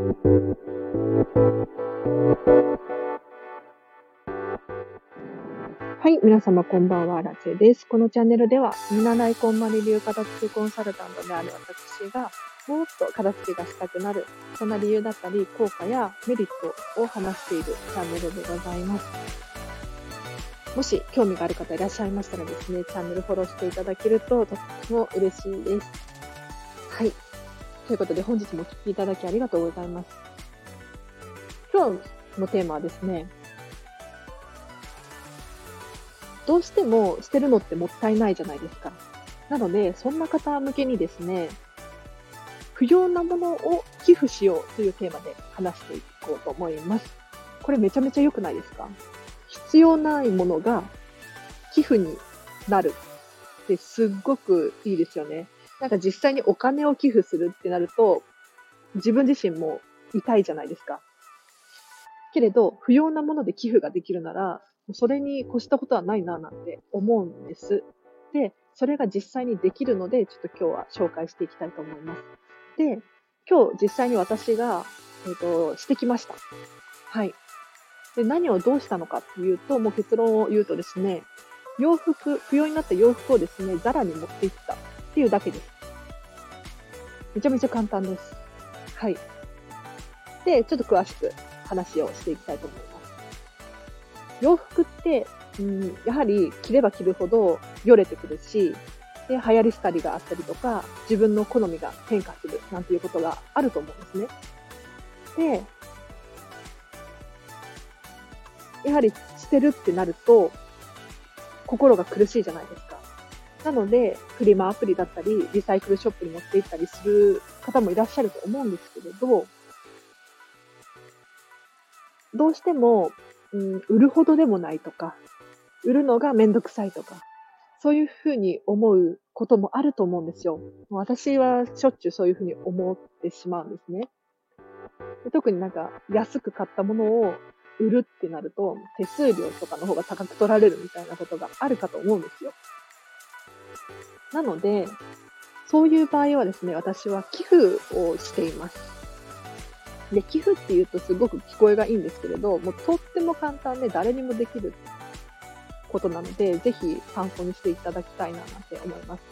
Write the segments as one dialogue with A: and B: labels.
A: はい、皆様こんばんは、ラチェです。このチャンネルでは、見習いこんまり流片付けコンサルタントである私が、もっと片付けがしたくなる、そんな理由だったり、効果やメリットを話しているチャンネルでございます。もし興味がある方いらっしゃいましたらですね、チャンネルフォローしていただけるととっても嬉しいです。はい。ということで本日もお聴きいただきありがとうございます。今日のテーマはですね、どうしても捨てるのってもったいないじゃないですか。なので、そんな方向けにですね、不要なものを寄付しようというテーマで話していこうと思います。これめちゃめちゃ良くないですか？必要ないものが寄付になるってすっごくいいですよね。なんか実際にお金を寄付するってなると、自分自身も痛いじゃないですか。けれど、不要なもので寄付ができるなら、それに越したことはないななんて思うんです。で、それが実際にできるので、ちょっと今日は紹介していきたいと思います。で、今日実際に私が、えっ、ー、と、してきました。はい。で、何をどうしたのかっていうと、もう結論を言うとですね、洋服、不要になった洋服をですね、ザラに持っていったっていうだけです。めちゃめちゃ簡単です。はい。で、ちょっと詳しく話をしていきたいと思います。洋服って、うん、やはり着れば着るほどよれてくるし、で、流行り廃りがあったりとか、自分の好みが変化するなんていうことがあると思うんですね。で、やはり捨てるってなると、心が苦しいじゃないですか。なので、フリマアプリだったり、リサイクルショップに持って行ったりする方もいらっしゃると思うんですけれど、どうしてもうん、売るほどでもないとか、売るのがめんどくさいとか、そういうふうに思うこともあると思うんですよ。私はしょっちゅうそういうふうに思ってしまうんですね。で特になんか安く買ったものを売るってなると手数料とかの方が高く取られるみたいなことがあるかと思うんですよ。なので、そういう場合はですね、私は寄付をしています。で、寄付っていうとすごく聞こえがいいんですけれど、もうとっても簡単で誰にもできることなので、ぜひ参考にしていただきたいななんて思います。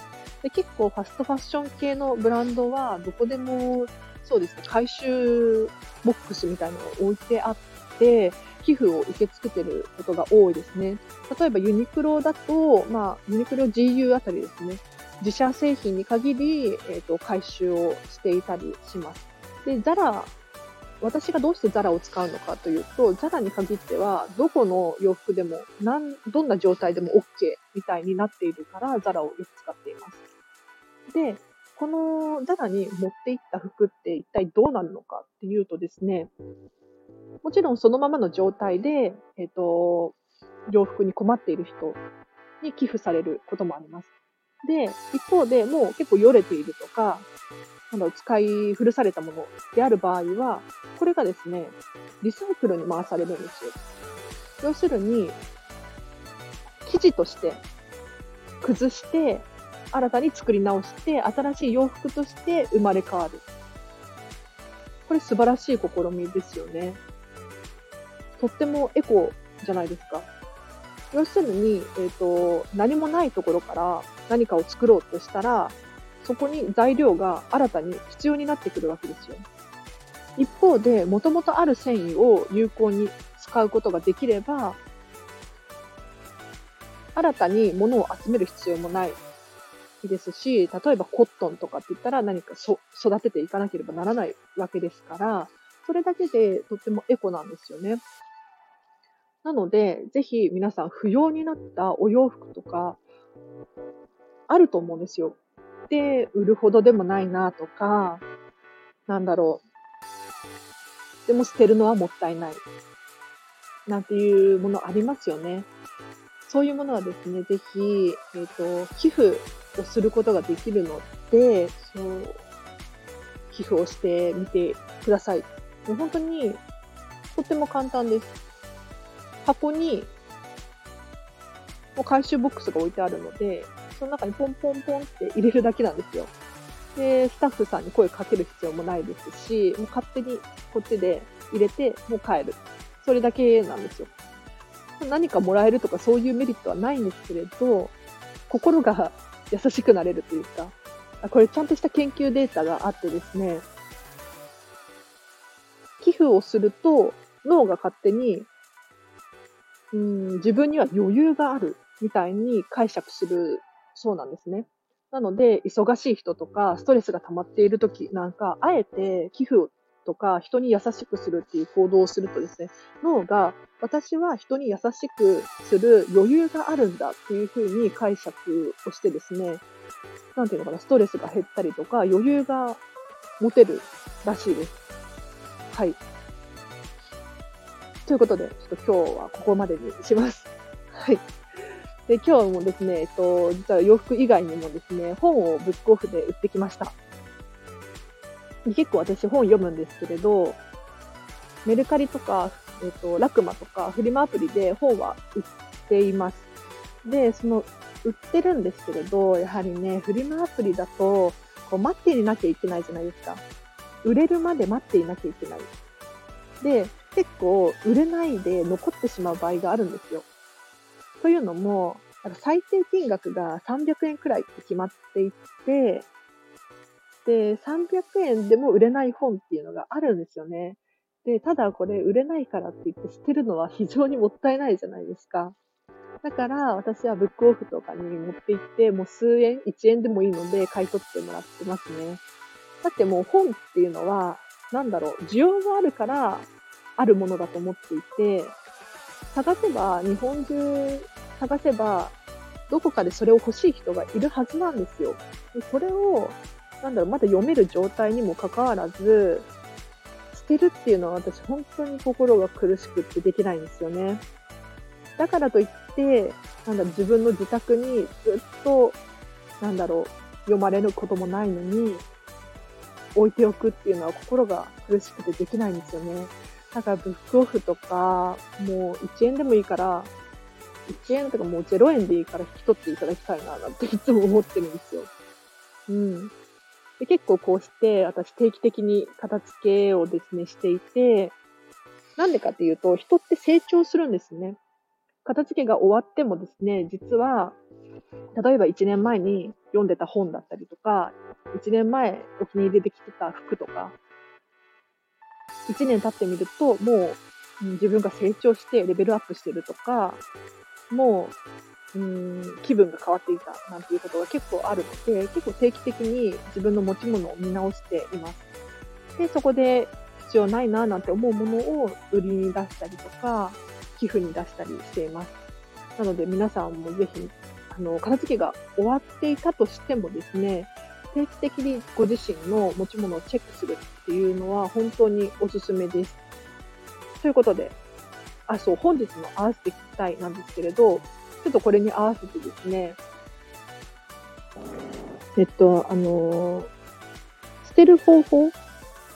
A: で、結構ファストファッション系のブランドはどこでもそうですね、回収ボックスみたいなのを置いてあって、寄付を受け付けてることが多いですね。例えばユニクロだと、まあ、ユニクロ GU あたりですね、自社製品に限り、えっ、ー、と、回収をしていたりします。で、ザラ私がどうしてザラを使うのかというと、ザラに限っては、どこの洋服でも、なん、どんな状態でも OK みたいになっているから、ザラをよく使っています。で、このザラに持っていった服って一体どうなるのかっていうとですね、もちろんそのままの状態で、えっ、ー、と、洋服に困っている人に寄付されることもあります。で、一方でもう結構よれているとか、あの、使い古されたものである場合は、これがですね、リサイクルに回されるんですよ。要するに、生地として崩して、新たに作り直して、新しい洋服として生まれ変わる。これ素晴らしい試みですよね。とってもエコじゃないですか。要するに、えっ、ー、と、何もないところから何かを作ろうとしたら、そこに材料が新たに必要になってくるわけですよ。一方で、もともとある繊維を有効に使うことができれば、新たに物を集める必要もないですし、例えばコットンとかって言ったら何か育てていかなければならないわけですから、それだけでとってもエコなんですよね。なので、ぜひ皆さん不要になったお洋服とか、あると思うんですよ。で売るほどでもないなとか、なんだろう。でも捨てるのはもったいない。なんていうものありますよね。そういうものはですね、ぜひ、えっ、ー、と、寄付をすることができるので、そう、寄付をしてみてください。もう本当に、とっても簡単です。箱に、もう回収ボックスが置いてあるので、その中にポンポンポンって入れるだけなんですよ。で、スタッフさんに声かける必要もないですし、もう勝手にこっちで入れて、もう帰る。それだけなんですよ。何かもらえるとかそういうメリットはないんですけれど、心が優しくなれるというか、これちゃんとした研究データがあってですね、寄付をすると脳が勝手に、うん、自分には余裕があるみたいに解釈するそうなんですね。なので、忙しい人とか、ストレスが溜まっている時なんか、あえて寄付とか、人に優しくするっていう行動をするとですね、脳が、私は人に優しくする余裕があるんだっていうふうに解釈をしてですね、なんていうのかな、ストレスが減ったりとか、余裕が持てるらしいです。はい。ということで、ちょっと今日はここまでにします。はい。で、今日もですね、えっと、実は洋服以外にもですね、本をブックオフで売ってきました。結構私本読むんですけれど、メルカリとか、えっと、ラクマとかフリマアプリで本は売っています。で、その、売ってるんですけれど、やはりね、フリマアプリだと、こう待っていなきゃいけないじゃないですか。売れるまで待っていなきゃいけない。で、結構売れないで残ってしまう場合があるんですよ。というのも、最低金額が300円くらいって決まっていて、で、300円でも売れない本っていうのがあるんですよね。で、ただこれ売れないからって言って捨てるのは非常にもったいないじゃないですか。だから私はブックオフとかに持って行って、もう数円、1円でもいいので買い取ってもらってますね。だってもう本っていうのは、なんだろう、需要があるからあるものだと思っていて、探せば、日本中探せば、どこかでそれを欲しい人がいるはずなんですよ。でそれを、なんだろう、まだ読める状態にもかかわらず、捨てるっていうのは私本当に心が苦しくってできないんですよね。だからといって、なんだろ、自分の自宅にずっと、なんだろう、読まれることもないのに、置いておくっていうのは心が苦しくてできないんですよね。だからブックオフとか、もう1円でもいいから、1円とかもう0円でいいから引き取っていただきたいな、なんていつも思ってるんですよ。うん。で結構こうして、私定期的に片付けをですね、していて、なんでかっていうと、人って成長するんですね。片付けが終わってもですね、実は、例えば1年前に読んでた本だったりとか、1年前お気に入りで着てた服とか、1年経ってみると、もう自分が成長してレベルアップしてるとか、もう、うん、気分が変わっていたなんていうことが結構あるので、結構定期的に自分の持ち物を見直しています。で、そこで必要ないななんて思うものを売りに出したりとか、寄付に出したりしています。なので皆さんもぜひ、あの、片付けが終わっていたとしてもですね、定期的にご自身の持ち物をチェックするっていうのは本当におすすめです。ということで、あ、そう、本日の合わせて聞きたいなんですけれど、ちょっとこれに合わせてですね、えっと、あの、捨てる方法、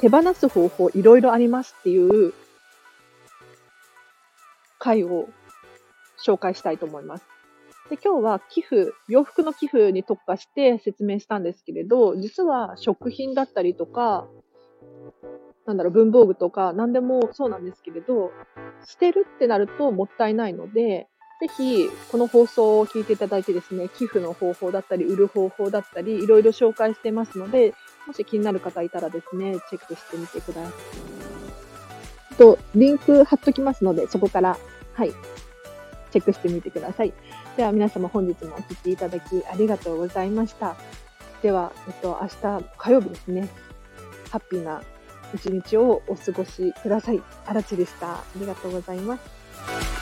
A: 手放す方法、いろいろありますっていう回を紹介したいと思います。で今日は寄付、洋服の寄付に特化して説明したんですけれど、実は食品だったりとか、なんだろう、文房具とか何でもそうなんですけれど、捨てるってなるともったいないので、ぜひ、この放送を聞いていただいてですね、寄付の方法だったり、売る方法だったり、いろいろ紹介してますので、もし気になる方いたらですね、チェックしてみてください。と、リンク貼っときますので、そこから、はい、チェックしてみてください。では皆様本日もお聴きいただきありがとうございました。では、えっと、明日火曜日ですね。ハッピーな一日をお過ごしください。あらちでした。ありがとうございます。